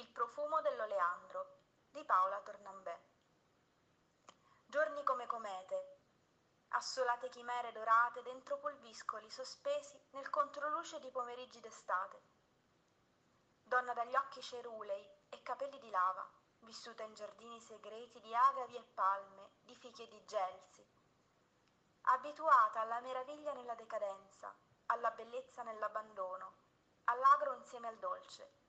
Il profumo dell'oleandro di Paola Tornambè. Giorni come comete, assolate chimere dorate dentro pulviscoli sospesi nel controluce di pomeriggi d'estate. Donna dagli occhi cerulei e capelli di lava, vissuta in giardini segreti di agavi e palme, di fichi e di gelsi, abituata alla meraviglia nella decadenza, alla bellezza nell'abbandono, all'agro insieme al dolce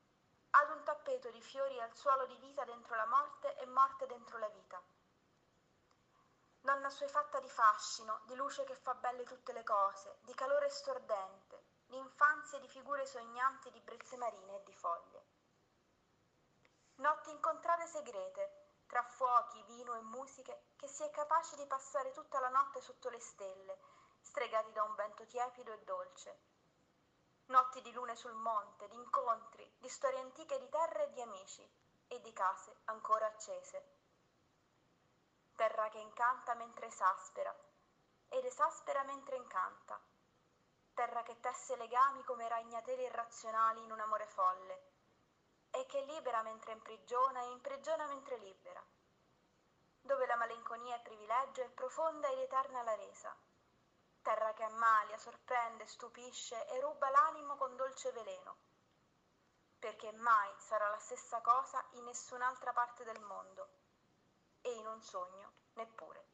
ad un tappeto di fiori al suolo di vita dentro la morte e morte dentro la vita. Donna fatta di fascino, di luce che fa belle tutte le cose, di calore stordente, di e di figure sognanti di brezze marine e di foglie. Notti incontrate segrete, tra fuochi, vino e musiche, che si è capaci di passare tutta la notte sotto le stelle, stregati da un vento tiepido e dolce, notti di lune sul monte, di incontri, di storie antiche di terre e di amici e di case ancora accese. Terra che incanta mentre esaspera ed esaspera mentre incanta. Terra che tesse legami come ragnateli irrazionali in un amore folle e che libera mentre imprigiona e imprigiona mentre libera. Dove la malinconia è privilegio e profonda ed eterna la resa terra che ammalia, sorprende, stupisce e ruba l'animo con dolce veleno, perché mai sarà la stessa cosa in nessun'altra parte del mondo e in un sogno neppure.